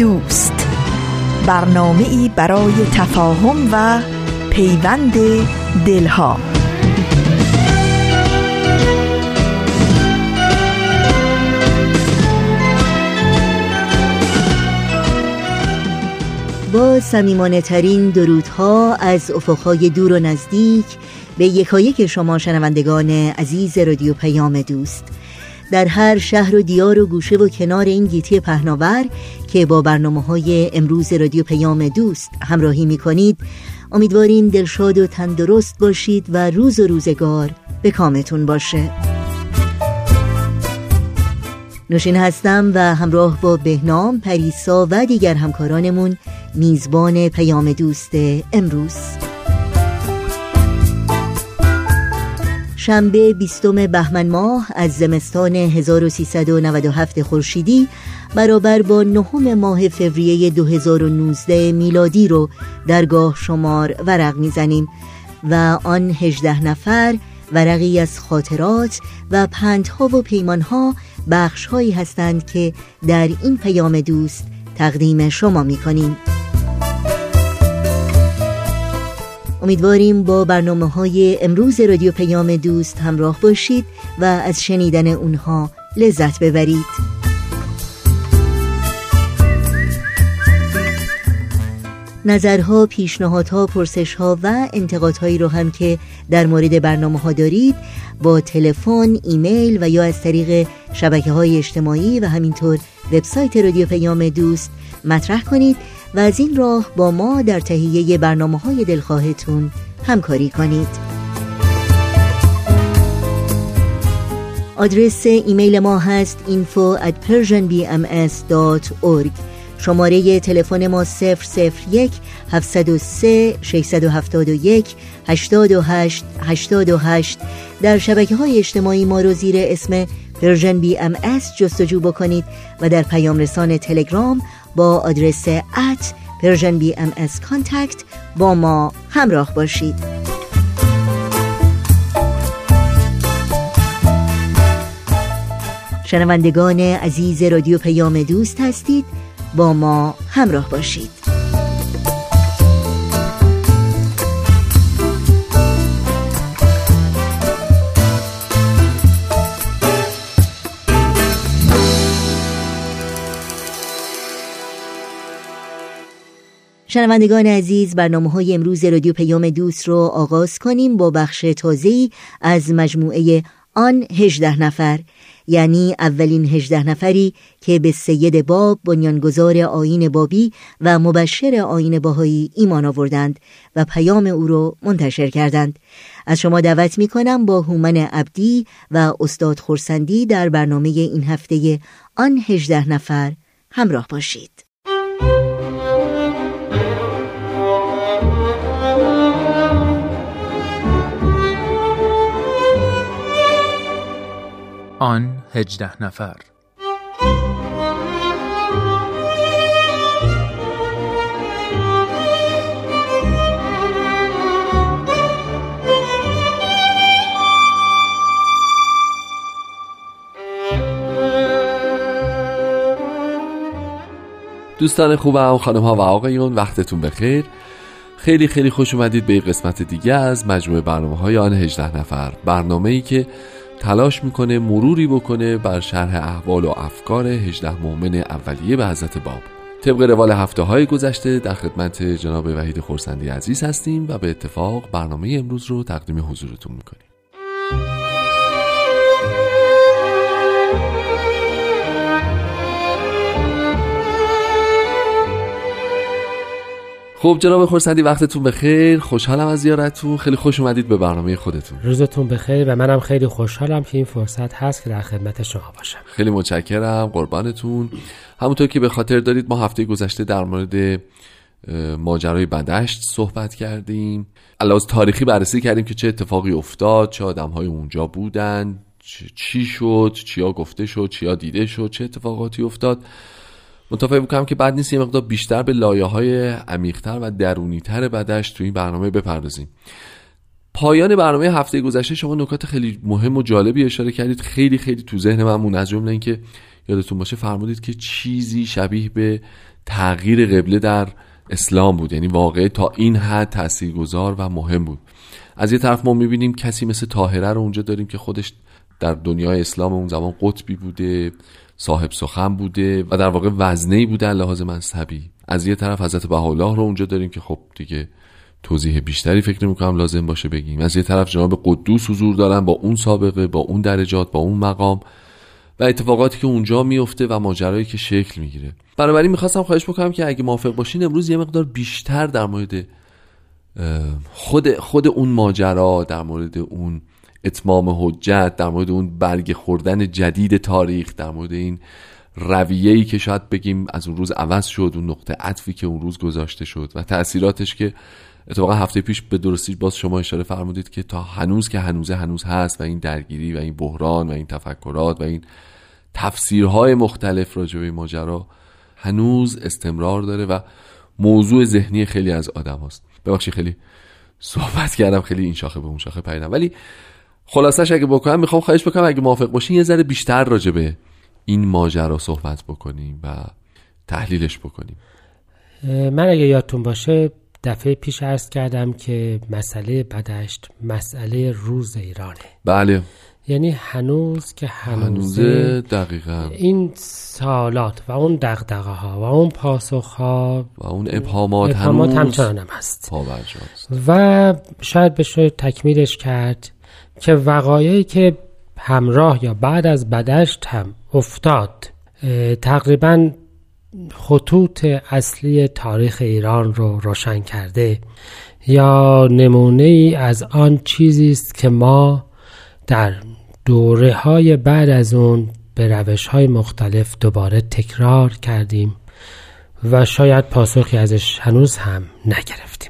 دوست. برنامه ای برای تفاهم و پیوند دلها. با سمیمانه ترین درودها از افقهای دور و نزدیک به یکایک شما شنوندگان عزیز رادیو پیام دوست. در هر شهر و دیار و گوشه و کنار این گیتی پهناور که با برنامه های امروز رادیو پیام دوست همراهی می کنید امیدواریم دلشاد و تندرست باشید و روز و روزگار به کامتون باشه. نوشین هستم و همراه با بهنام پریسا و دیگر همکارانمون میزبان پیام دوست امروز. شنبه بیستم بهمن ماه از زمستان 1397 خورشیدی برابر با نهم ماه فوریه 2019 میلادی رو درگاه شمار ورق می‌زنیم و آن 18 نفر ورقی از خاطرات و پندها و پیمانها بخشهایی هستند که در این پیام دوست تقدیم شما می‌کنیم. امیدواریم با برنامه های امروز رادیو پیام دوست همراه باشید و از شنیدن اونها لذت ببرید. نظرها، پیشنهادها، پرسشها و انتقادهایی رو هم که در مورد برنامه ها دارید با تلفن، ایمیل و یا از طریق شبکه های اجتماعی و همینطور وبسایت رادیو پیام دوست مطرح کنید و از این راه با ما در تهیه برنامه های دلخواهتون همکاری کنید. آدرس ایمیل ما هست info at persianbms.org شماره تلفن ما 001 703 671 828 828 در شبکه های اجتماعی ما رو زیر اسم Persian BM جستجو بکنید و در پیام رسان تلگرام با آدرس at Persian BM contact با ما همراه باشید. شنوندگان عزیز رادیو پیام دوست هستید. با ما همراه باشید. شنوندگان عزیز برنامه های امروز رادیو پیام دوست رو آغاز کنیم با بخش تازه‌ای از مجموعه آن هجده نفر. یعنی اولین هجده نفری که به سید باب بنیانگذار آین بابی و مبشر آین باهایی ایمان آوردند و پیام او را منتشر کردند. از شما دعوت می کنم با هومن عبدی و استاد خورسندی در برنامه این هفته آن هجده نفر همراه باشید. آن هجده نفر. دوستان خوبم خانم ها و آقایون وقتتون بخیر. خیلی خیلی خوش اومدید به قسمت دیگه از مجموعه برنامه های آن 18 نفر. برنامه ای که تلاش می‌کنه مروری بکنه بر شرح احوال و افکار 18 مؤمن اولیه به حضرت باب. طبق روال هفته های گذشته در خدمت جناب وحید خورسندی عزیز هستیم و به اتفاق برنامه امروز رو تقدیم حضورتون می‌کنیم. خب جناب خورسندی وقتتون بخیر. خوشحالم از زیارتتون. خیلی خوش اومدید به برنامه خودتون. روزتون بخیر و منم خیلی خوشحالم که این فرصت هست که در خدمت شما باشم. خیلی متشکرم. قربانتون. همونطور که به خاطر دارید ما هفته گذشته در مورد ماجرای بدشت صحبت کردیم. علاوه تاریخی بررسی کردیم که چه اتفاقی افتاد چه آدم های اونجا بودن چی شد چیا گفته شد چیا دیده شد چه اتفاقاتی افتاد. متفق می‌کنم که بعد نیست یه مقدار بیشتر به لایه های عمیقتر و درونیتر بدش تو این برنامه بپردازیم. پایان برنامه هفته گذشته شما نکات خیلی مهم و جالبی اشاره کردید. خیلی خیلی تو ذهن من مون از جمله اینکه یادتون باشه فرمودید که چیزی شبیه به تغییر قبله در اسلام بود. یعنی واقعه تا این حد تاثیرگذار و مهم بود. از یه طرف ما می‌بینیم کسی مثل طاهره رو اونجا داریم که خودش در دنیای اسلام اون زمان قطبی بوده. صاحب سخن بوده و در واقع وزنه بوده لحاظ مذهبی. از یه طرف حضرت بهاءالله رو اونجا داریم که خب دیگه توضیح بیشتری فکر نمی‌کنم لازم باشه بگیم. از یه طرف جناب قدوس حضور دارن با اون سابقه با اون درجات با اون مقام و اتفاقاتی که اونجا میفته و ماجرایی که شکل می‌گیره. بنابراین می‌خواستم خواهش بکنم که اگه موافق باشین امروز یه مقدار بیشتر در مورد خود خود اون ماجرا در مورد اون اتمام حجت در مورد اون برگ خوردن جدید تاریخ در مورد این رویه‌ای که شاید بگیم از اون روز عوض شد اون نقطه عطفی که اون روز گذاشته شد و تاثیراتش که اتفاقا هفته پیش به درستی باز شما اشاره فرمودید که تا هنوز که هنوزه هنوز هست و این درگیری و این بحران و این تفکرات و این تفسیرهای مختلف راجع به ماجرا هنوز استمرار داره و موضوع ذهنی خیلی از آدم هست ببخشید خیلی صحبت کردم خیلی این شاخه به اون شاخه پریدم. ولی خلاصش اگه بکنم می‌خوام خواهش بکنم اگه موافق باشین یه ذره بیشتر راجع به این ماجرا صحبت بکنیم و تحلیلش بکنیم. من اگه یادتون باشه دفعه پیش عرض کردم که مسئله بدشت مسئله روز ایرانه. بله. یعنی هنوز که هنوزه دقیقا. این سالات و اون دقدقه ها و اون پاسخ ها و اون ابهامات, ابهامات هنوز همچنان هم هست و شاید بشه تکمیلش کرد که وقایعی که همراه یا بعد از بدشت هم افتاد تقریبا خطوط اصلی تاریخ ایران رو روشن کرده یا نمونه ای از آن چیزی است که ما در دوره های بعد از اون به روش های مختلف دوباره تکرار کردیم و شاید پاسخی ازش هنوز هم نگرفتیم.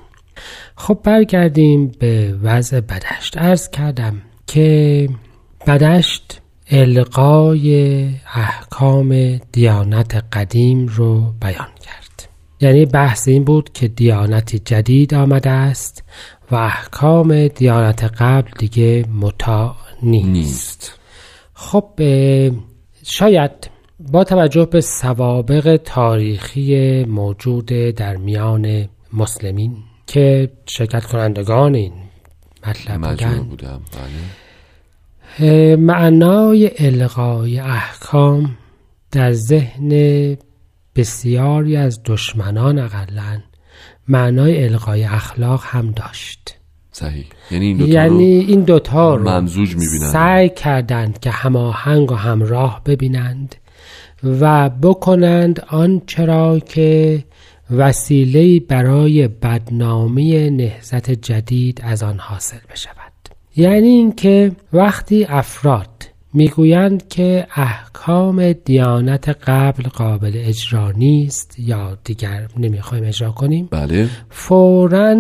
خب برگردیم به وضع بدشت. ارز کردم که بدشت القای احکام دیانت قدیم رو بیان کرد. یعنی بحث این بود که دیانتی جدید آمده است و احکام دیانت قبل دیگه مطاع نیست, نیست خب شاید با توجه به سوابق تاریخی موجود در میان مسلمین که شرکت کنندگان این مطلب بودن. بودم. بله. معنای الغای احکام در ذهن بسیاری از دشمنان اقلا معنای الغای اخلاق هم داشت. صحیح. یعنی این دوتا یعنی رو این دوتا رو ممزوج. سعی کردند که هماهنگ و همراه ببینند و بکنند آنچه را که وسیله برای بدنامی نهضت جدید از آن حاصل بشود. یعنی اینکه وقتی افراد می‌گویند که احکام دیانت قبل قابل اجرا نیست یا دیگر نمی‌خوایم اجرا کنیم بله. فورا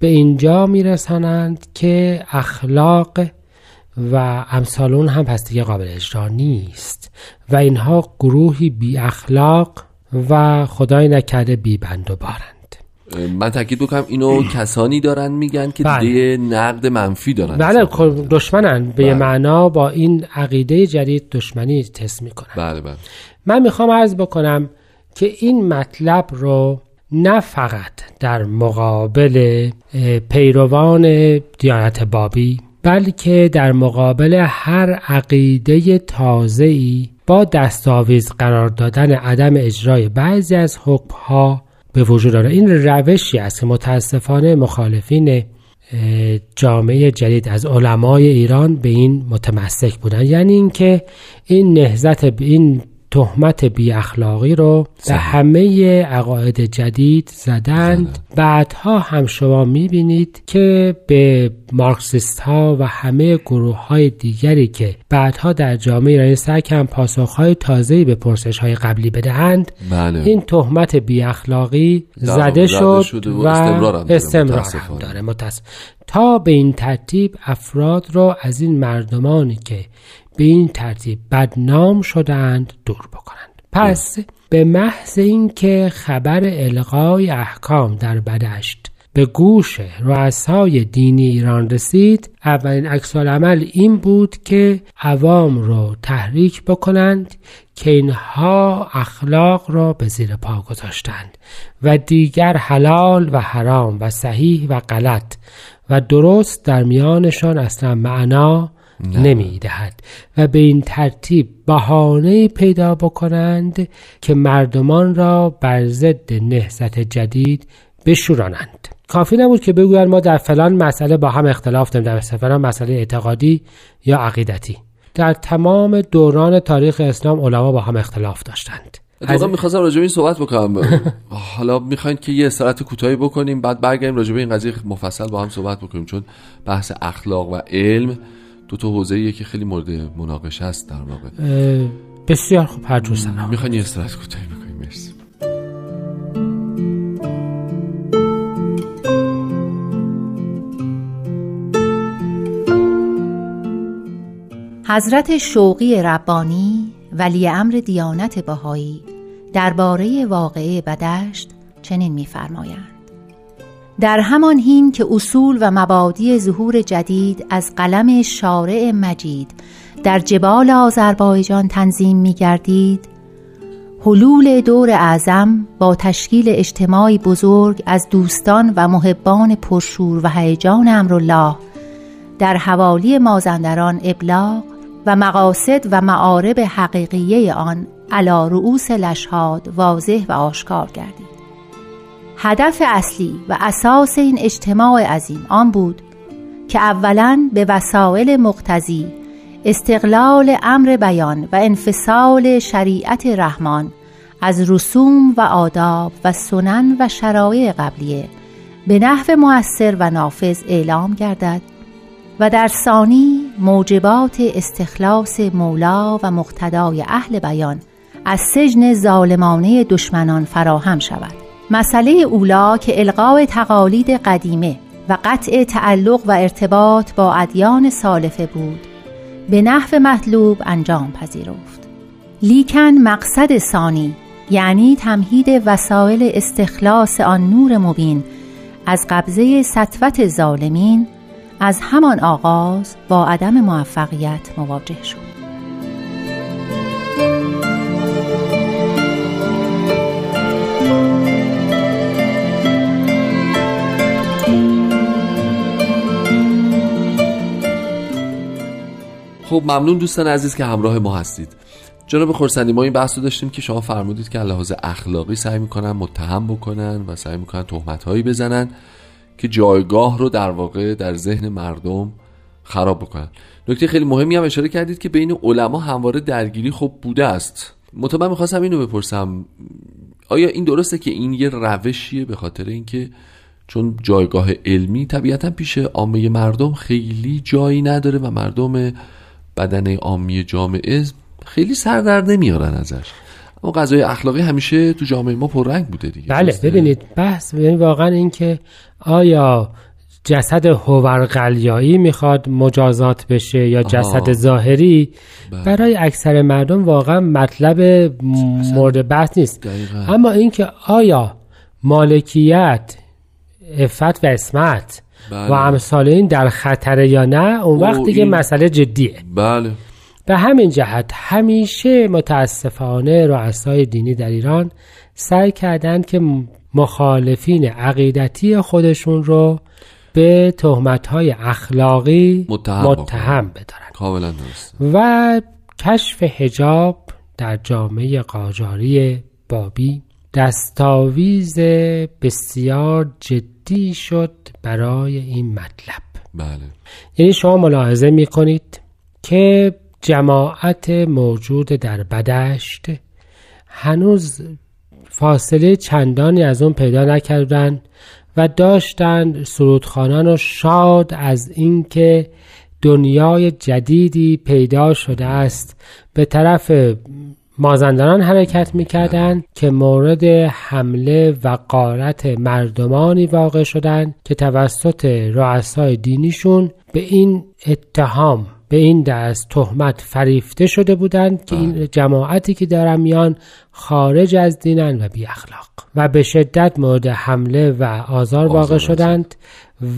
به اینجا میرسانند که اخلاق و امثالون هم پس دیگه قابل اجرا نیست و اینها گروهی بی اخلاق و خدای نکرده بی بند و بارند. من تاکید بکنم اینو کسانی دارن میگن که بله. دیده نقد منفی دارن. بله دشمنن. به بله. معنا با این عقیده جدید دشمنی تست می‌کنن. بله بله. من می‌خوام عرض بکنم که این مطلب رو نه فقط در مقابل پیروان دیانت بابی بلکه در مقابل هر عقیده تازه‌ای با دستاویز قرار دادن عدم اجرای بعضی از حکمها به وجود داره این روشی است که متاسفانه مخالفین جامعه جدید از علمای ایران به این متمسک بودن یعنی اینکه این نهزت این تهمت بی اخلاقی رو به همه عقاید جدید زدند. بعدها هم شما می‌بینید که به مارکسیست ها و همه گروه های دیگری که بعدها در جامعه ایرانی کردند پاسخ های تازه‌ای به پرسش های قبلی بدهند بله. این تهمت بی اخلاقی زده شد و و استمرار هم داره، استمرار هم. داره متاسف تا به این ترتیب افراد را از این مردمانی که به این ترتیب بدنام شدند دور بکنند. پس به محض اینکه خبر القای احکام در بدشت به گوش رؤسای دینی ایران رسید اولین عکس عمل این بود که عوام رو تحریک بکنند که اینها اخلاق را به زیر پا گذاشتند و دیگر حلال و حرام و صحیح و غلط و درست در میانشان اصلا معنا نمی دهد و به این ترتیب بهانه پیدا بکنند که مردمان را بر ضد نهضت جدید بشورانند. کافی نبود که بگویند ما در فلان مسئله با هم اختلاف داریم در فلان مسئله اعتقادی یا عقیدتی. در تمام دوران تاریخ اسلام علما با هم اختلاف داشتند. واقعا می‌خواستم راجع این صحبت بکنم. حالا می‌خواین که یه استراحت کوتاهی بکنیم بعد برگردیم راجع به این قضیه مفصل با هم صحبت بکنیم چون بحث اخلاق و علم دو تا حوزه که خیلی مورد مناقشه است در واقع. بسیار خوب هر جور سلام. می‌خواین یه استراحت کوتاهی بکنیم مرسی. حضرت شوقی ربانی ولی امر دیانت بهایی درباره واقعه بدشت چنین می‌فرمایند در همان هین که اصول و مبادی ظهور جدید از قلم شارع مجید در جبال آذربایجان تنظیم می گردید حلول دور اعظم با تشکیل اجتماعی بزرگ از دوستان و محبان پرشور و هیجان امرالله در حوالی مازندران ابلاغ و مقاصد و معارب حقیقیه آن علا رؤوس لشهاد واضح و آشکار گردید. هدف اصلی و اساس این اجتماع عظیم آن بود که اولا به وسایل مقتضی استقلال امر بیان و انفصال شریعت رحمان از رسوم و آداب و سنن و شرایع قبلیه به نحو مؤثر و نافذ اعلام گردد و در ثانی موجبات استخلاص مولا و مقتدای اهل بیان از سجن ظالمانه دشمنان فراهم شود. مسئله اولا که القاء تقالید قدیمه و قطع تعلق و ارتباط با ادیان سالفه بود. به نحو مطلوب انجام پذیرفت. لیکن مقصد ثانی یعنی تمهید وسایل استخلاص آن نور مبین از قبضه سطوت ظالمین از همان آغاز با عدم موفقیت مواجه شد. خب ممنون دوستان عزیز که همراه ما هستید. جناب خورسندی ما این بحث رو داشتیم که شما فرمودید که لحاظ اخلاقی سعی می‌کنن متهم بکنن و سعی می‌کنن تهمت هایی بزنن که جایگاه رو در واقع در ذهن مردم خراب بکنن. نکته خیلی مهمی هم اشاره کردید که بین علما همواره درگیری خب بوده است. مطمئن می‌خواستم اینو بپرسم. آیا این درسته که این یه روشیه به خاطر اینکه چون جایگاه علمی طبیعتا پیش عامه مردم خیلی جایی نداره و مردم بدن عامی جامعه خیلی سر در نمیارن ازش. اما قضای اخلاقی همیشه تو جامعه ما پررنگ بوده دیگه. بله ببینید بحث ببینید واقعا این که آیا جسد هوورقلیایی می‌خواد مجازات بشه یا جسد ظاهری؟ بله. برای اکثر مردم واقعا مطلب مورد بحث نیست. اما اینکه آیا مالکیت افت و اسمت بله. و امثال این در خطره یا نه اون وقت دیگه مسئله جدیه. بله. به همین جهت همیشه متاسفانه رؤسای دینی در ایران سعی کردند که مخالفین عقیدتی خودشون رو به های اخلاقی متهم, متهم بدارن. درست. و کشف حجاب در جامعه قاجاری بابی دستاویز بسیار جدی شد برای این مطلب. بله. یعنی شما ملاحظه می کنید که جماعت موجود در بدشت هنوز فاصله چندانی از اون پیدا نکردن و داشتند سرودخانان و شاد از اینکه دنیای جدیدی پیدا شده است. به طرف مازندران حرکت می‌کردند که مورد حمله و قارت مردمانی واقع شدند که توسط رؤسای دینیشون به این اتهام به این دست تهمت فریفته شده بودند که این جماعتی که دارن میان خارج از دینن و بی اخلاق و به شدت مورد حمله و آزار واقع شدند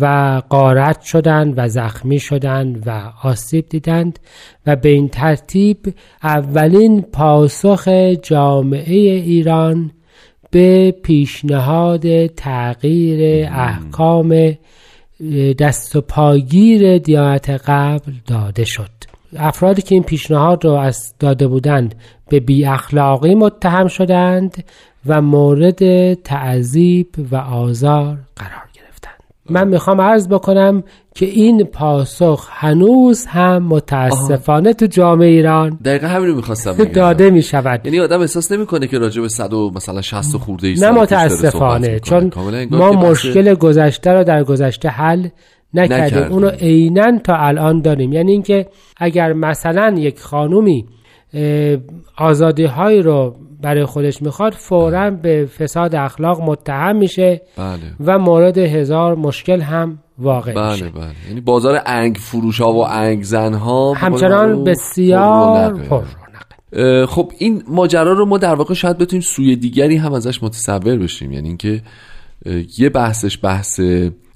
و قارت شدند و زخمی شدند و آسیب دیدند و به این ترتیب اولین پاسخ جامعه ایران به پیشنهاد تغییر احکام دست و پاگیر دیانت قبل داده شد. افرادی که این پیشنهاد را از داده بودند به بی اخلاقی متهم شدند و مورد تعذیب و آزار قرار من می‌خوام عرض بکنم که این پاسخ هنوز هم متاسفانه تو جامعه ایران دقیقا همین رو می‌خواستم داده می شود یعنی آدم احساس نمی‌کنه که راجع به صد و مثلا 60 خورده ای نه متاسفانه چون ما مشکل گذشته رو در گذشته حل نکردیم. اونو عینا تا الان داریم. یعنی اینکه اگر مثلا یک خانومی آزادی های رو برای خودش می‌خواد فورا به فساد اخلاق متهم میشه بله. و مورد هزار مشکل هم واقع بله میشه. بله. یعنی بازار انگ فروش ها و انگ زن ها همچنان بسیار پر خب این ماجرا رو ما در واقع شاید بتونیم سوی دیگری هم ازش متصور بشیم. یعنی اینکه یه بحثش بحث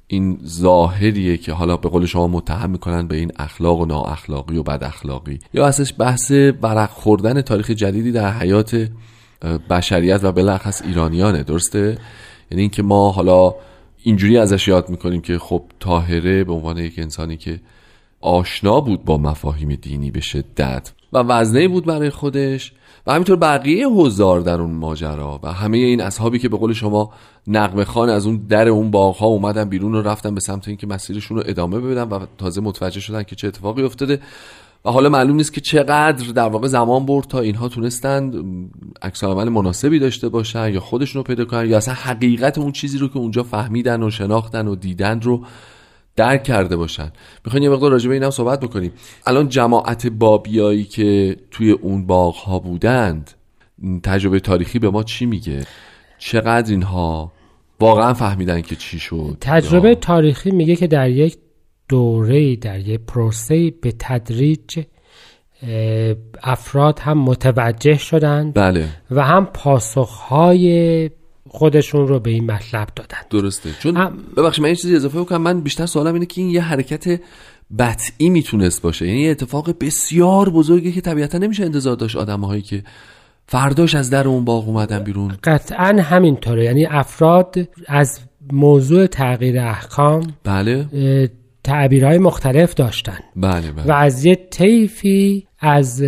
این ظاهریه که حالا به قول شما متهم می‌کنن به این اخلاق و نااخلاقی و بد اخلاقی یا اصلش بحث برق خوردن تاریخ جدیدی در حیات بشریت و بلخص ایرانیانه درسته؟ یعنی اینکه ما حالا اینجوری ازش یاد می‌کنیم که خب تاهره به عنوان یک انسانی که آشنا بود با مفاهیم دینی به شدت و وزنه بود برای خودش و همینطور بقیه هزار در اون ماجرا و همه این اصحابی که به قول شما نقمه خان از اون در اون باغ ها اومدن بیرون و رفتن به سمت اینکه مسیرشون رو ادامه بدن و تازه متوجه شدن که چه اتفاقی افتاده و حالا معلوم نیست که چقدر در واقع زمان برد تا اینها تونستند عکس مناسبی داشته باشن یا خودشون رو پیدا کنن یا اصلا حقیقت اون چیزی رو که اونجا فهمیدن و شناختن و دیدن رو درک کرده باشن. می‌خوایم یه مقدار راجع به اینم صحبت بکنیم. الان جماعت بابیایی که توی اون باغ ها بودند تجربه تاریخی به ما چی میگه؟ چقدر اینها واقعا فهمیدن که چی شد؟ تجربه تاریخی میگه که در یک دوره در یک پروسه به تدریج افراد هم متوجه شدند بله. و هم پاسخهای خودشون رو به این مطلب دادن. درسته. چون هم... ببخشید من یه چیزی اضافه بکنم. من بیشتر سوالم اینه که این یه حرکت بطعی می‌تونست باشه. یعنی یه اتفاق بسیار بزرگی که طبیعتا نمیشه انتظار داشت آدمهایی که فرداش از در اون باغ اومدن بیرون. قطعا همینطوره. یعنی افراد از موضوع تغییر احکام بله. تعبیرهای مختلف داشتن. بله بله. و از یه طیفی از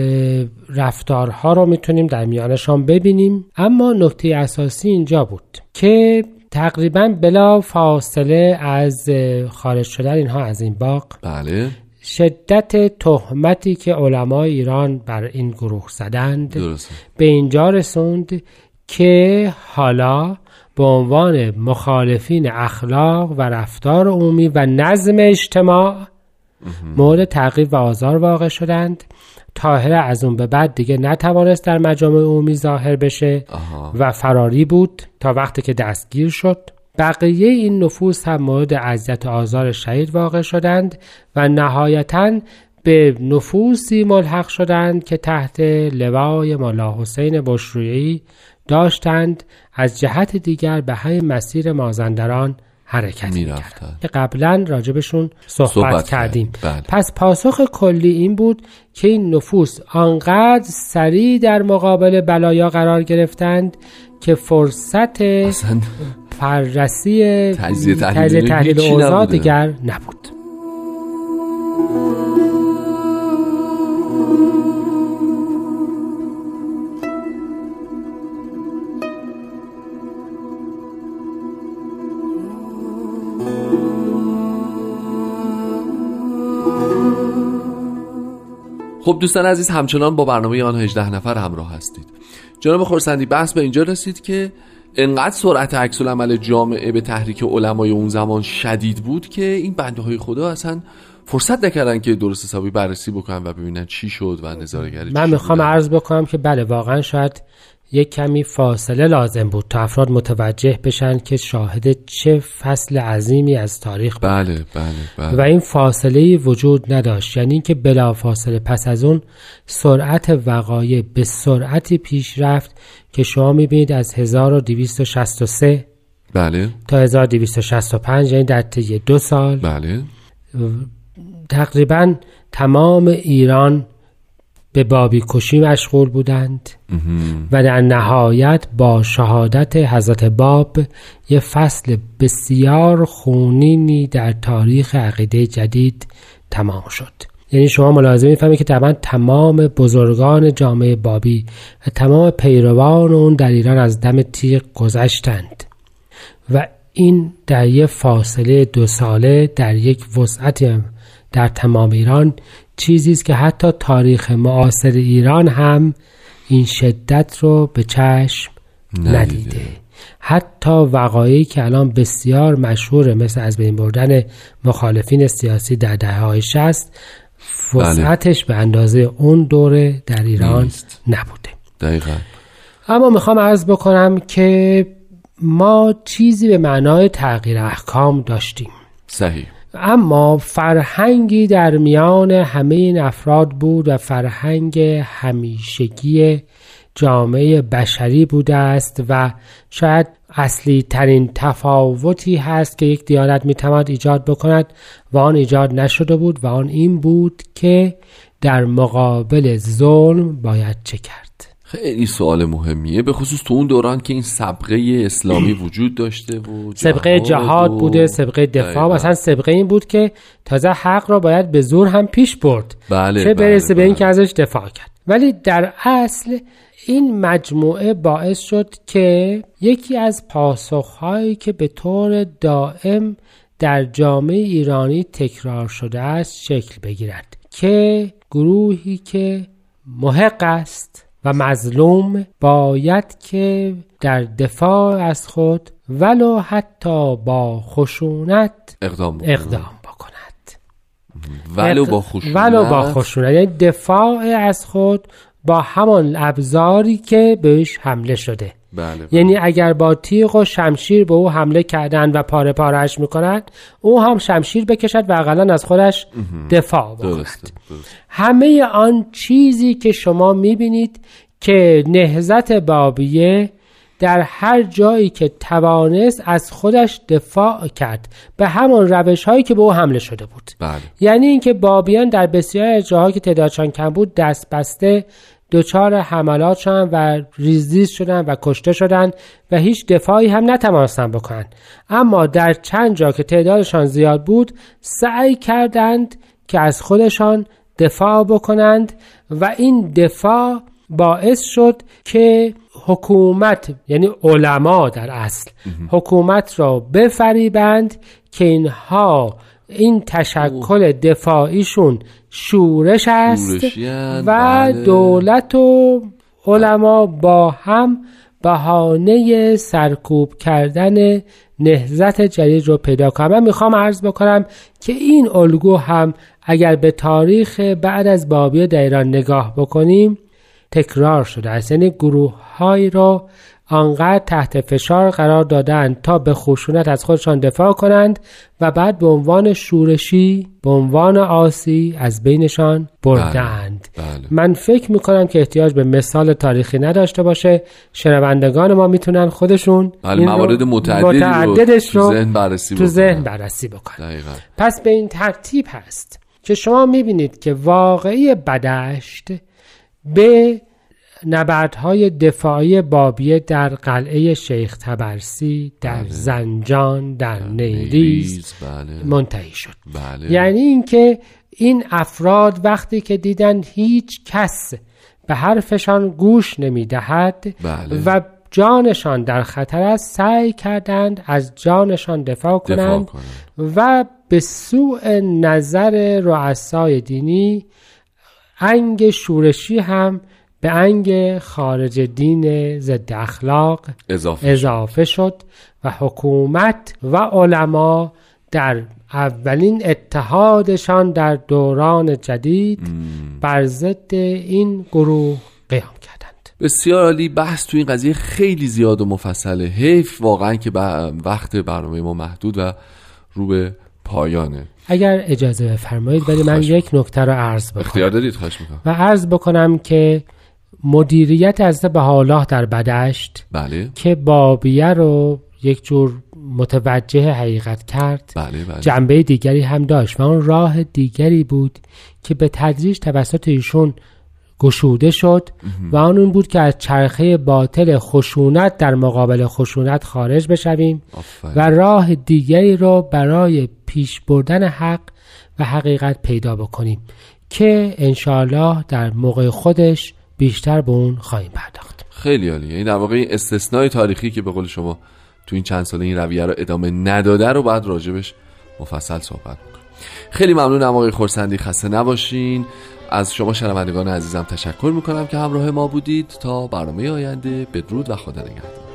رفتارها رو می‌تونیم در میانشان ببینیم. اما نکته اساسی اینجا بود که تقریبا بلا فاصله از خارج شدن اینها از این باغ بله. شدت تهمتی که علمای ایران بر این گروه زدند درسته. به اینجا رسوند که حالا به عنوان مخالفین اخلاق و رفتار عمومی و نظم اجتماع مورد تعقیب و آزار واقع شدند. تاهره از اون به بعد دیگه نتوانست در مجامع عمومی ظاهر بشه و فراری بود تا وقتی که دستگیر شد. بقیه این نفوس هم مورد اذیت آزار شهید واقع شدند و نهایتا به نفوسی ملحق شدند که تحت لوای ملا حسین بشرویی داشتند از جهت دیگر به همین مسیر مازندران حرکت می‌رفتند که قبلا راجبشون صحبت, صحبت کردیم. بله. پس پاسخ کلی این بود که این نفوس آنقدر سریع در مقابل بلایا قرار گرفتند که فرصت فررسی تجزیه تحلیل اوضاع دیگر نبود. خب دوستان عزیز همچنان با برنامه آن 18 نفر همراه هستید. جناب خورسندی بحث به اینجا رسید که انقدر سرعت عکس عمل جامعه به تحریک علمای اون زمان شدید بود که این بنده های خدا اصلا فرصت نکردن که درست حسابی بررسی بکنن و ببینن چی شد و نظارگری من می‌خوام عرض بکنم که بله واقعا شاید یک کمی فاصله لازم بود تا افراد متوجه بشن که شاهد چه فصل عظیمی از تاریخ بود. بله بله بله. و این فاصله وجود نداشت. یعنی اینکه بلا فاصله پس از اون سرعت وقایع به سرعتی پیش رفت که شما می‌بینید از 1263 بله. تا 1265 یعنی در طی دو سال. بله. تقریبا تمام ایران به بابی کشی مشغول بودند. و در نهایت با شهادت حضرت باب یه فصل بسیار خونینی در تاریخ عقیده جدید تمام شد. یعنی شما ملاحظه می‌فهمید که طبعا تمام بزرگان جامعه بابی و تمام پیروان اون در ایران از دم تیغ گذشتند. و این در یک فاصله دو ساله در یک وسعت در تمام ایران چیزی است که حتی تاریخ معاصر ایران هم این شدت رو به چشم ندیده. ندیده. حتی وقایعی که الان بسیار مشهوره مثل از بین بردن مخالفین سیاسی در دهه های شست وسعتش به اندازه اون دوره در ایران نیست. نبوده. دقیقا. اما می‌خوام عرض بکنم که ما چیزی به معنای تغییر احکام داشتیم. صحیح. اما فرهنگی در میان همه این افراد بود و فرهنگ همیشگی جامعه بشری بوده است و شاید اصلی ترین تفاوتی هست که یک دیانت می‌تواند ایجاد بکند و آن ایجاد نشده بود و آن این بود که در مقابل ظلم باید چه کرد. خیلی سوال مهمیه به خصوص تو اون دوران که این سبقه اسلامی وجود داشته بود سبقه جهاد و- بوده سبقه دفاع دقیقاً. مثلا سبقه این بود که تازه حق را باید به زور هم پیش برد بله چه بله، برسه به بله. اینکه ازش دفاع کرد ولی در اصل این مجموعه باعث شد که یکی از پاسخهایی که به طور دائم در جامعه ایرانی تکرار شده است شکل بگیرد که گروهی که محق است و مظلوم باید که در دفاع از خود ولو حتی با خشونت اقدام بکنه. اقدام بکند. ولو با خشونت ولو با خشونت. یعنی دفاع از خود با همان ابزاری که بهش حمله شده بله بله. یعنی اگر با تیغ و شمشیر به او حمله کردن و پاره پارهش می‌کنند او هم شمشیر بکشد و اقلا از خودش دفاع بکند. همه آن چیزی که شما می‌بینید که نهزت بابیه در هر جایی که توانست از خودش دفاع کرد. به همان روش هایی که به او حمله شده بود. بله. یعنی اینکه بابیان در بسیار از جاهایی که تعدادشان کم بود دست بسته دچار حملات شدن و ریزریز شدن و کشته شدن و هیچ دفاعی هم نتوانستن بکنند اما در چند جا که تعدادشان زیاد بود سعی کردند که از خودشان دفاع بکنند و این دفاع باعث شد که حکومت یعنی علما در اصل حکومت را بفریبند که اینها این تشکل دفاعیشون شورش است و بله. دولت و علما با هم بهانه سرکوب کردن نهزت جدید رو پیدا کنم من می‌خوام عرض بکنم که این الگو هم اگر به تاریخ بعد از بابیه در ایران نگاه بکنیم تکرار شده. است یعنی گروه های را آنقدر تحت فشار قرار دادند تا به خشونت از خودشان دفاع کنند و بعد به عنوان شورشی به عنوان آسی از بینشان بردند. بله. من فکر می‌کنم که احتیاج به مثال تاریخی نداشته باشه. شنوندگان ما می‌تونن خودشون بله موارد متعددی رو متعددش تو ذهن بررسی تو بکنن. ذهن بررسی بکنن. دقیقا. پس به این ترتیب هست که شما می‌بینید که واقعی بدشت به نبردهای دفاعی بابیه در قلعه شیخ تبرسی در زنجان در نیریز نیریز، بله. منتهی شد. بله. یعنی اینکه این افراد وقتی که دیدن هیچ کس به حرفشان گوش نمی‌دهد بله. و جانشان در خطر است سعی کردند از جانشان دفاع دفاع کنند کنن و به سوء نظر رؤسای دینی انگ شورشی هم به انگ خارج دین ضد اخلاق اضافه اضافه شد و حکومت و علما در اولین اتحادشان در دوران جدید بر ضد این گروه قیام کردند. بسیار عالی. بحث تو این قضیه خیلی زیاد و مفصله. حیف واقعا که وقت برنامه ما محدود و رو به پایانه. اگر اجازه بفرمایید ولی من یک نکته رو عرض بکنم. اختیار دارید؟ خواهش می‌کنم. و عرض بکنم که مدیریت از به حالا در بدشت بله. که بابیه رو یک جور متوجه حقیقت کرد. بله بله. جنبه دیگری هم داشت و اون راه دیگری بود که به تدریج توسط ایشون گشوده شد و آن اون بود که از چرخه باطل خشونت در مقابل خشونت خارج بشویم و راه دیگری رو برای پیش بردن حق و حقیقت پیدا بکنیم که انشاالله در موقع خودش بیشتر به اون خواهیم پرداخت. خیلی عالیه. این در واقع استثنای تاریخی که به قول شما تو این چند ساله این رویه رو ادامه نداده رو بعد راجبش مفصل صحبت می‌کنیم. خیلی ممنونم آقای خورسندی. خسته نباشین. از شما شنوندگان عزیزم تشکر می‌کنم که همراه ما بودید تا برنامه آینده. بدرود و خدا نگهدار.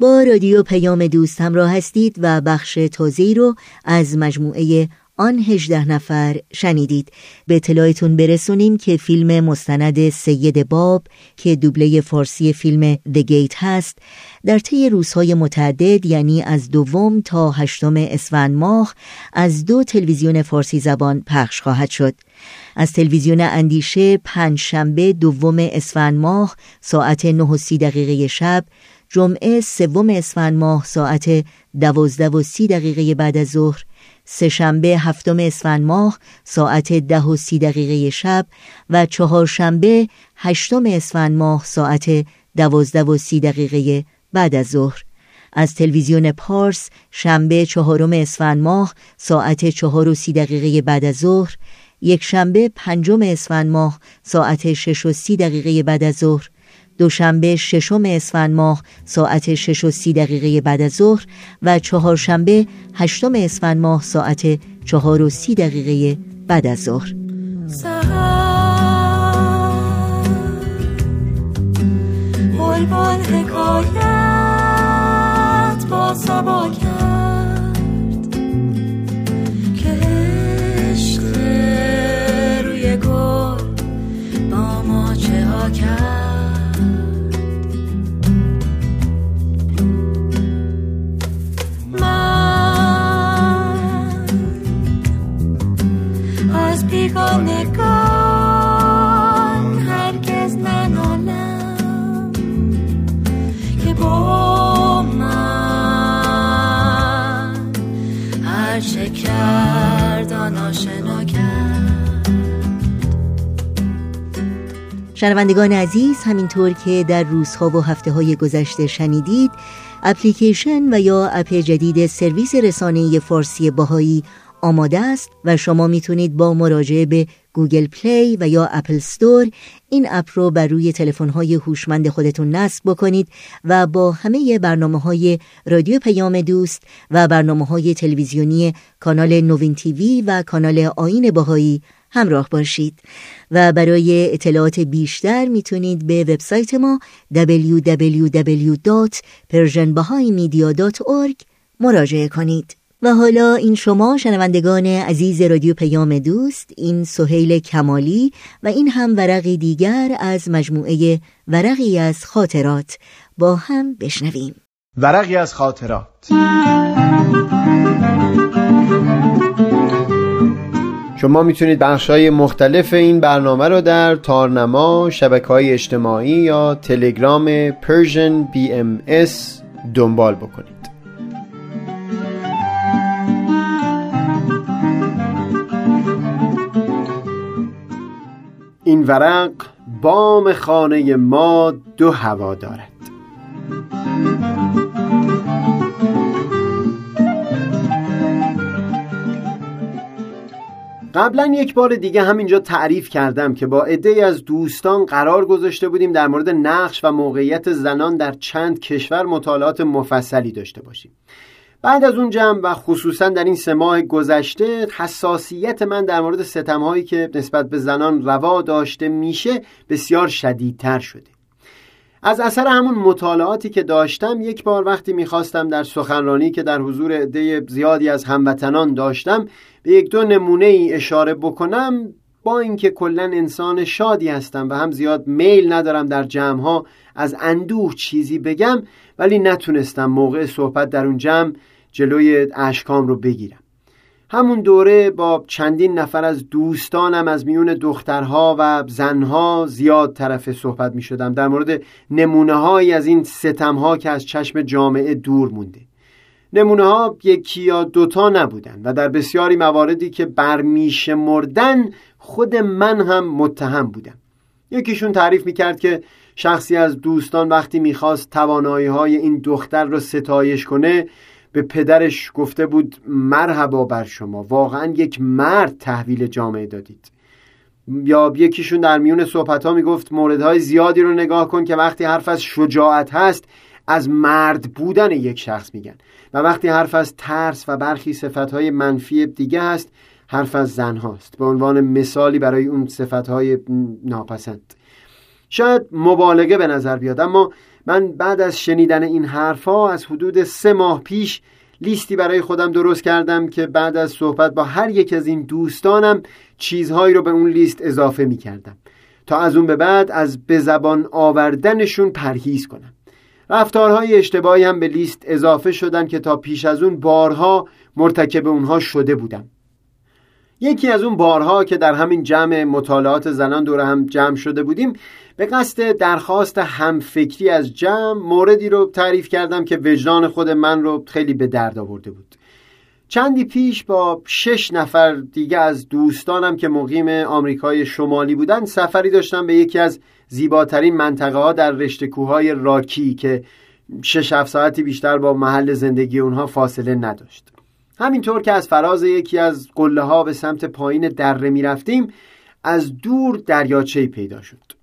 با رادیو پیام دوست همراه هستید و بخش تازه رو از مجموعه آن هجده نفر شنیدید. به اطلاعتون برسونیم که فیلم مستند سید باب که دوبله فارسی فیلم The Gate هست در طی روزهای متعدد یعنی از دوم تا هشتم اسفند ماه از دو تلویزیون فارسی زبان پخش خواهد شد. از تلویزیون اندیشه پنج شنبه دوم اسفند ماه ساعت 9 و سی دقیقه شب جمعه سوم اسفند ماه ساعت دوازده و سی دقیقه بعد از ظهر سهشنبه هفتم اسفند ماه ساعت ده و سی دقیقه شب و چهارشنبه هشتم اسفند ماه ساعت دوازده و سی دقیقه بعد از ظهر. از تلویزیون پارس شنبه چهارم اسفند ماه ساعت چهار و سی دقیقه بعد از ظهر. یک شنبه پنجم اسفند ماه ساعت شش و سی دقیقه بعد از ظهر. دوشنبه ششم اسفند ماه ساعت شش و سی دقیقه بعد از ظهر و چهارشنبه هشتم اسفند ماه ساعت چهار و سی دقیقه بعد از ظهر. با سبا کرد شنوندگان عزیز همینطور که در روزها و هفته های گذشته شنیدید اپلیکیشن و یا اپ جدید سرویس رسانه فارسی بهایی آماده است و شما می‌تونید با مراجعه به Google Play و یا Apple Store این اپ رو بر روی های هوشمند خودتون نصب بکنید و با همه برنامه های رادیو پیام دوست و برنامه های تلویزیونی کانال نوین TV و کانال آیین بهایی همراه باشید. و برای اطلاعات بیشتر می‌تونید به وبسایت ما www.persianbahaimedia.org مراجعه کنید. و حالا این شما شنوندگان عزیز رادیو پیام دوست این سهیل کمالی و این هم ورقی دیگر از مجموعه ورقی از خاطرات با هم بشنویم. ورقی از خاطرات. شما می‌تونید بخش های مختلف این برنامه رو در تارنما، شبکه های اجتماعی یا تلگرام Persian BMS دنبال بکنید. این ورق بام خانه ما دو هوا دارد. قبلا یک بار دیگه همینجا تعریف کردم که با عده از دوستان قرار گذاشته بودیم در مورد نقش و موقعیت زنان در چند کشور مطالعات مفصلی داشته باشیم. بعد از اون جمع و خصوصا در این سه ماه گذشته حساسیت من در مورد ستمهایی که نسبت به زنان روا داشته میشه بسیار شدیدتر شده. از اثر همون مطالعاتی که داشتم یک بار وقتی می‌خواستم در سخنرانی که در حضور عده زیادی از هموطنان داشتم به یک دو نمونه ای اشاره بکنم با اینکه کلا انسان شادی هستم و هم زیاد میل ندارم در جمع ها از اندوه چیزی بگم ولی نتونستم موقع صحبت در اون جمع جلوی اشکام رو بگیرم. همون دوره با چندین نفر از دوستانم از میون دخترها و زنها زیاد طرف صحبت می شدم در مورد نمونه های از این ستم ها که از چشم جامعه دور مونده. نمونه ها یکی یا دوتا نبودن و در بسیاری مواردی که برمیشه مردن خود من هم متهم بودم. یکیشون تعریف می‌کرد که شخصی از دوستان وقتی می‌خواست توانایی های این دختر رو ستایش کنه به پدرش گفته بود مرحبا بر شما واقعا یک مرد تحویل جامعه دادید. یا یکیشون در میون صحبت ها می‌گفت موردهای زیادی رو نگاه کن که وقتی حرف از شجاعت هست از مرد بودن یک شخص میگن. و وقتی حرف از ترس و برخی صفتهای منفی دیگه هست حرف از زن هاست به عنوان مثالی برای اون صفتهای ناپسند. شاید مبالغه به نظر بیاد اما من بعد از شنیدن این حرفها از حدود سه ماه پیش لیستی برای خودم درست کردم که بعد از صحبت با هر یک از این دوستانم چیزهایی رو به اون لیست اضافه می کردم تا از اون به بعد از به زبان آوردنشون پرهیز کنم. رفتارهای اشتباهی هم به لیست اضافه شدن که تا پیش از اون بارها مرتکب اونها شده بودم. یکی از اون بارها که در همین جمع مطالعات زنان دور هم جمع شده بودیم به قصد درخواست همفکری از جمع موردی رو تعریف کردم که وجدان خود من رو خیلی به درد آورده بود. چندی پیش با شش نفر دیگه از دوستانم که مقیم آمریکای شمالی بودن سفری داشتم به یکی از زیباترین منطقه ها در رشته کوههای راکی که شش هفت ساعتی بیشتر با محل زندگی اونها فاصله نداشت. همینطور که از فراز یکی از قله ها به سمت پایین دره می رفتیم از دور دریاچه پیدا شد.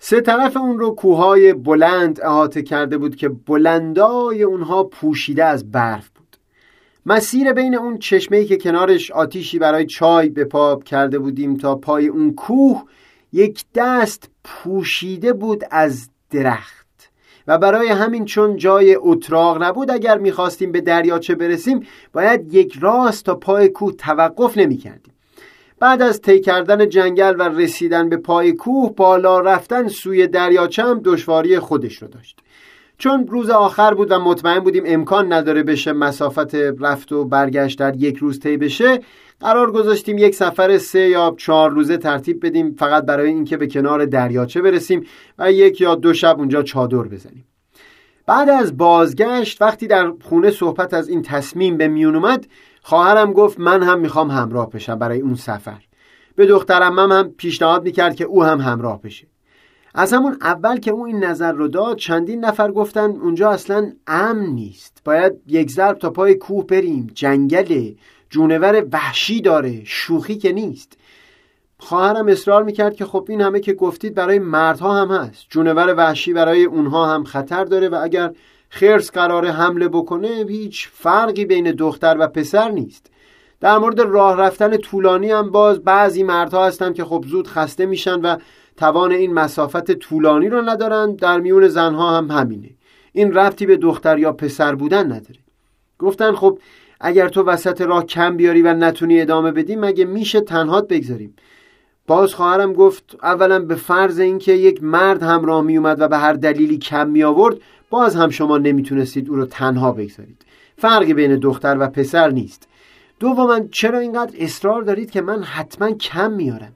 سه طرف اون رو کوههای بلند احاطه کرده بود که بلندای اونها پوشیده از برف بود مسیر بین اون چشمه‌ای که کنارش آتیشی برای چای به پا کرده بودیم تا پای اون کوه یک دست پوشیده بود از درخت و برای همین چون جای اتراق نبود اگر می‌خواستیم به دریاچه برسیم باید یک راست تا پای کوه توقف نمی کردیم. بعد از طی کردن جنگل و رسیدن به پای کوه بالا رفتن سوی دریاچه هم دشواری خودش رو داشت. چون روز آخر بود و مطمئن بودیم امکان نداره بشه مسافت رفت و برگشت در یک روز طی بشه قرار گذاشتیم یک سفر سه یا چهار روزه ترتیب بدیم فقط برای اینکه به کنار دریاچه برسیم و یک یا دو شب اونجا چادر بزنیم. بعد از بازگشت وقتی در خونه صحبت از این تصمیم به میون اومد خواهرم گفت من هم می‌خوام همراه بشم برای اون سفر. به دخترم هم, هم پیشنهاد می‌کرد که او هم همراه بشه. از همون اول که او این نظر رو داد چندین نفر گفتن اونجا اصلا امن نیست. باید یک ضرب تا پای کوه بریم. جنگله جونور وحشی داره. شوخی که نیست. خواهرم اصرار می‌کرد که خب این همه که گفتید برای مردها هم هست. جونور وحشی برای اونها هم خطر داره و اگر خرس قرار حمله بکنه هیچ فرقی بین دختر و پسر نیست. در مورد راه رفتن طولانی هم باز بعضی مردها هستن که خب زود خسته میشن و توان این مسافت طولانی رو ندارن. در میون زنها هم همینه. این ربطی به دختر یا پسر بودن نداره. گفتن خب اگر تو وسط راه کم بیاری و نتونی ادامه بدی مگه میشه تنهات بگذاریم؟ باز خواهرم گفت اولا به فرض اینکه یک مرد همراه می اومد و به هر دلیلی کم می آورد باز هم شما نمی‌تونستید او رو تنها بگذارید. فرقی بین دختر و پسر نیست. دوما چرا اینقدر اصرار دارید که من حتما کم میارم؟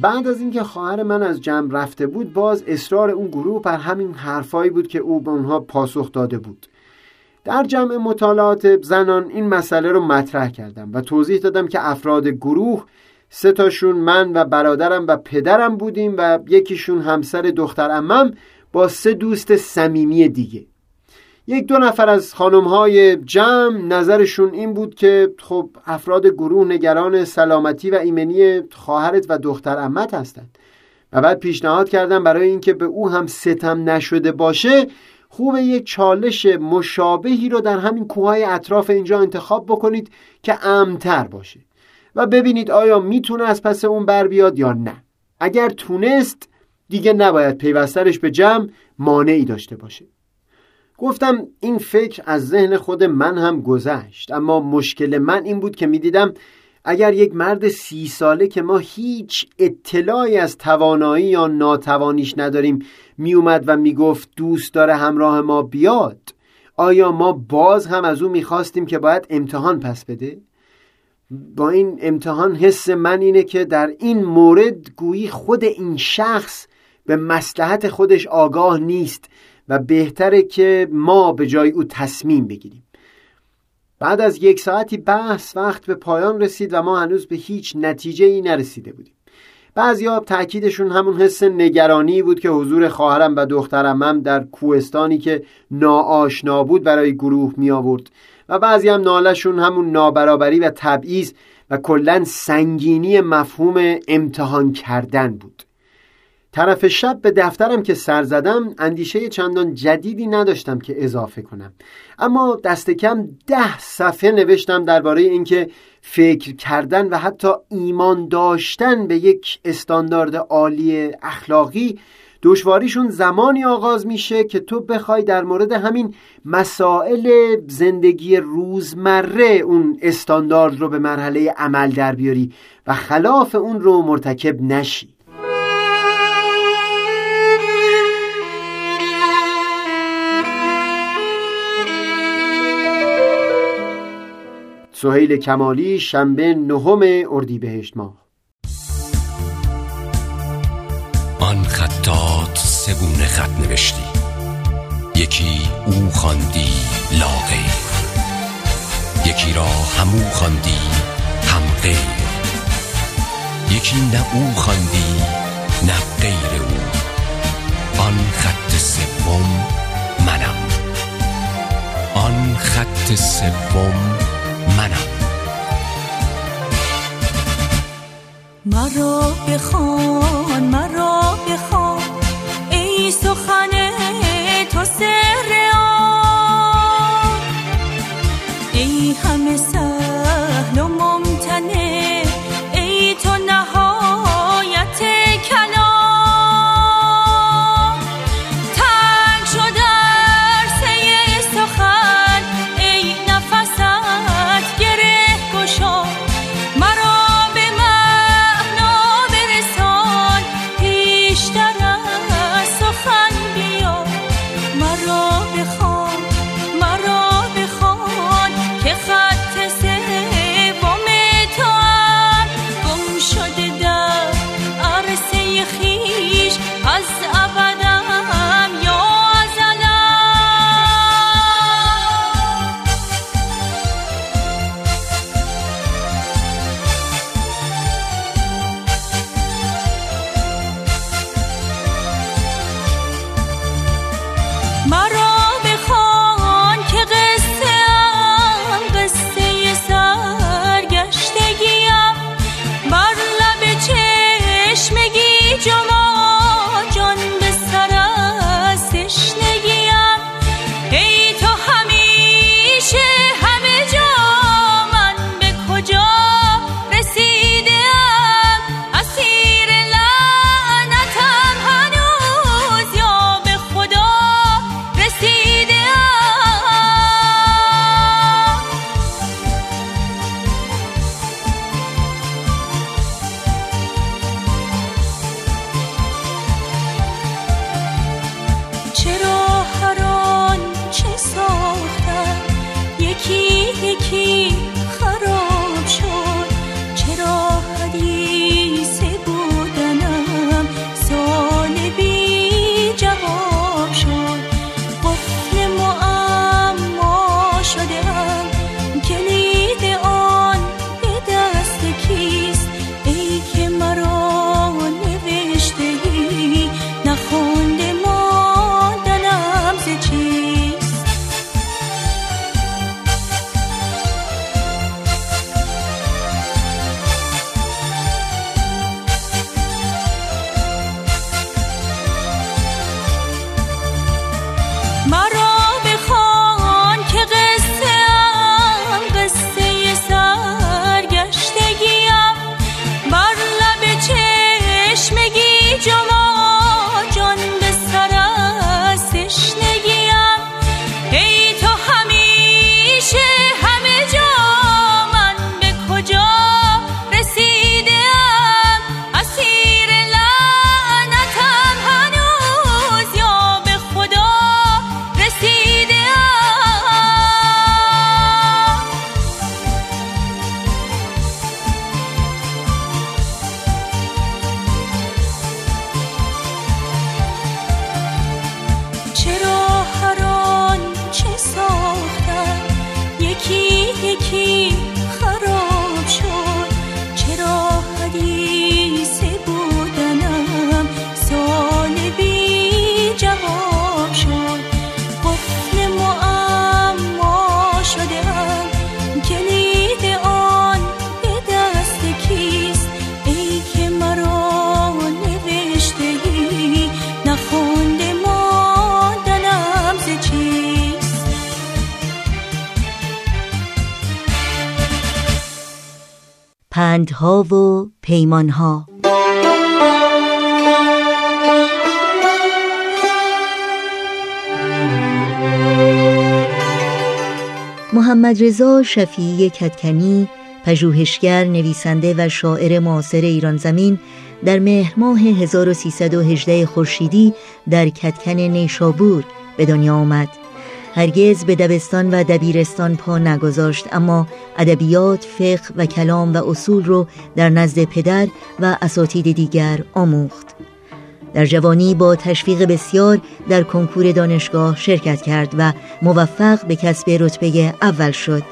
بعد از اینکه خواهر من از جمع رفته بود باز اصرار اون گروه بر همین حرفایی بود که او به اونها پاسخ داده بود. در جمع مطالعات زنان این مسئله رو مطرح کردم و توضیح دادم که افراد گروه سه تاشون من و برادرم و پدرم بودیم و یکیشون همسر دختر امم با سه دوست صمیمی دیگه. یک دو نفر از خانم های جمع نظرشون این بود که خب افراد گروه نگران سلامتی و ایمنی خواهرت و دختر امت هستند. و بعد پیشنهاد کردم برای اینکه به او هم ستم نشده باشه خوب یک چالش مشابهی رو در همین کوههای اطراف اینجا انتخاب بکنید که امتر باشه. و ببینید آیا می‌تونه از پس اون بر بیاد یا نه. اگر تونست دیگه نباید پیوسترش به جمع مانعی داشته باشه. گفتم این فکر از ذهن خود من هم گذشت اما مشکل من این بود که می‌دیدم اگر یک مرد سی ساله که ما هیچ اطلاعی از توانایی یا ناتوانیش نداریم میومد و می‌گفت دوست داره همراه ما بیاد آیا ما باز هم از او می‌خواستیم که باید امتحان پس بده؟ با این امتحان حس من اینه که در این مورد گویی خود این شخص به مسلحت خودش آگاه نیست و بهتره که ما به جای او تصمیم بگیریم. بعد از یک ساعتی بحث وقت به پایان رسید و ما هنوز به هیچ نتیجه ای نرسیده بودیم. بعضی تاکیدشون همون حس نگرانی بود که حضور خواهرم و دخترم هم در کوهستانی که ناآشنا بود برای گروه می آورد و بعضی هم نالشون همون نابرابری و تبعیض و کلا سنگینی مفهوم امتحان کردن بود. طرف شب به دفترم که سر زدم اندیشه چندان جدیدی نداشتم که اضافه کنم. اما دست کم ده صفحه نوشتم درباره اینکه فکر کردن و حتی ایمان داشتن به یک استاندارد عالی اخلاقی دشواریشون زمانی آغاز میشه که تو بخوای در مورد همین مسائل زندگی روزمره اون استاندارد رو به مرحله عمل در بیاری و خلاف اون رو مرتکب نشی. سهیل کمالی شنبه نهم اردیبهشت ماه. آن خطات سگونه خط نوشتی. یکی او خواندی لاغی یکی را همو خواندی هم غیر. یکی نه او خواندی نه غیر او. آن خط سوم منم. آن خط سوم منم. مرا بخوان مرا بخوان. ای سخن تو سر ای همه سهل پندها و پیمانها محمد رضا شفیعی کتکنی پژوهشگر، نویسنده و شاعر معاصر ایران زمین در مهر ماه 1318 خورشیدی در کتکن نیشابور به دنیا آمد. هرگز به دبستان و دبیرستان پا نگذاشت اما ادبیات، فقه و کلام و اصول رو در نزد پدر و اساتید دیگر آموخت. در جوانی با تشویق بسیار در کنکور دانشگاه شرکت کرد و موفق به کسب رتبه اول شد.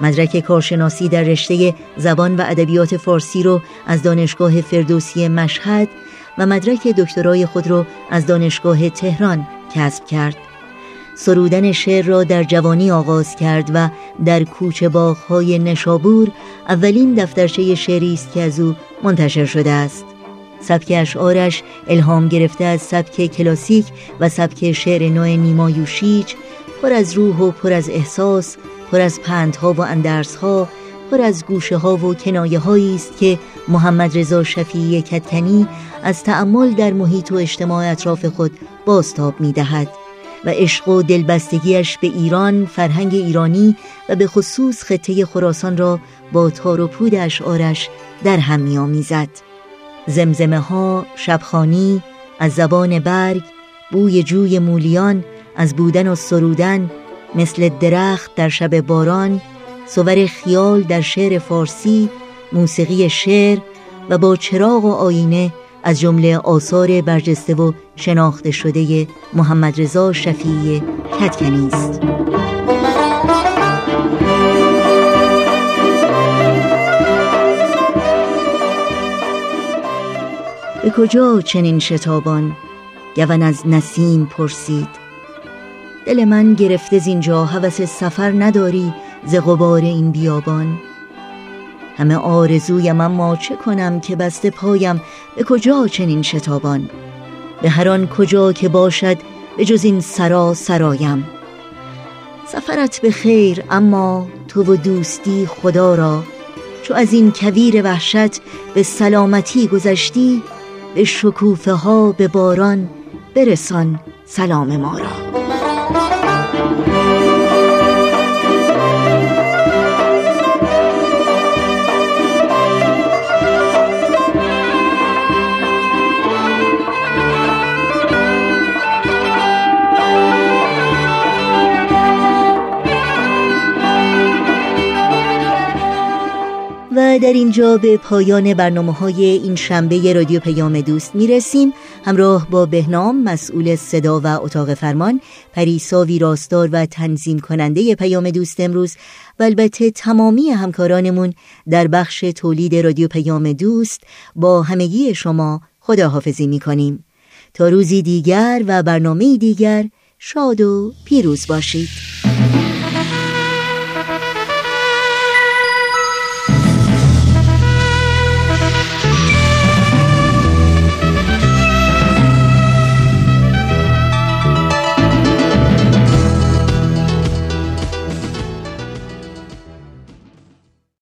مدرک کارشناسی در رشته زبان و ادبیات فارسی رو از دانشگاه فردوسی مشهد و مدرک دکترای خود را از دانشگاه تهران کسب کرد. سرودن شعر را در جوانی آغاز کرد و در کوچه باغهای نشابور اولین دفترچه شعری است که از او منتشر شده است. سبک اشعارش الهام گرفته از سبک کلاسیک و سبک شعر نو نیما یوشیج پر از روح و پر از احساس پر از پندها و اندرسها پر از گوشه ها و کنایه هایی است که محمد رضا شفیعی کتکنی از تأمل در محیط و اجتماع اطراف خود بازتاب می دهد و عشق و دلبستگیش به ایران، فرهنگ ایرانی و به خصوص خطه خراسان را با تار و پود اشعارش در هم می آمیزد. زمزمه ها، شبخانی، از زبان برگ، بوی جوی مولیان، از بودن و سرودن، مثل درخت در شب باران، صور خیال در شعر فارسی، موسیقی شعر و با چراغ و آینه از جمله آثار برجسته و شناخته شده محمد رضا شفیعی کتکنی است. به کجا چنین شتابان؟ گون از نسیم پرسید. دل من گرفته زینجا هوس سفر نداری ز غبار این بیابان؟ همه آرزویم اما چه کنم که بسته پایم؟ به کجا چنین شتابان؟ به هر آن کجا که باشد به جز این سرا سرایم. سفرت به خیر اما تو و دوستی خدا را. چو از این کویر وحشت به سلامتی گذشتی به شکوفه ها به باران برسان سلام ما را. در اینجا به پایان برنامه های این شنبه رادیو پیام دوست می رسیم همراه با بهنام مسئول صدا و اتاق فرمان پریسا ویراستار و تنظیم کننده پیام دوست امروز و البته تمامی همکارانمون در بخش تولید رادیو پیام دوست با همگی شما خداحافظی می کنیم تا روزی دیگر و برنامه دیگر شاد و پیروز باشید.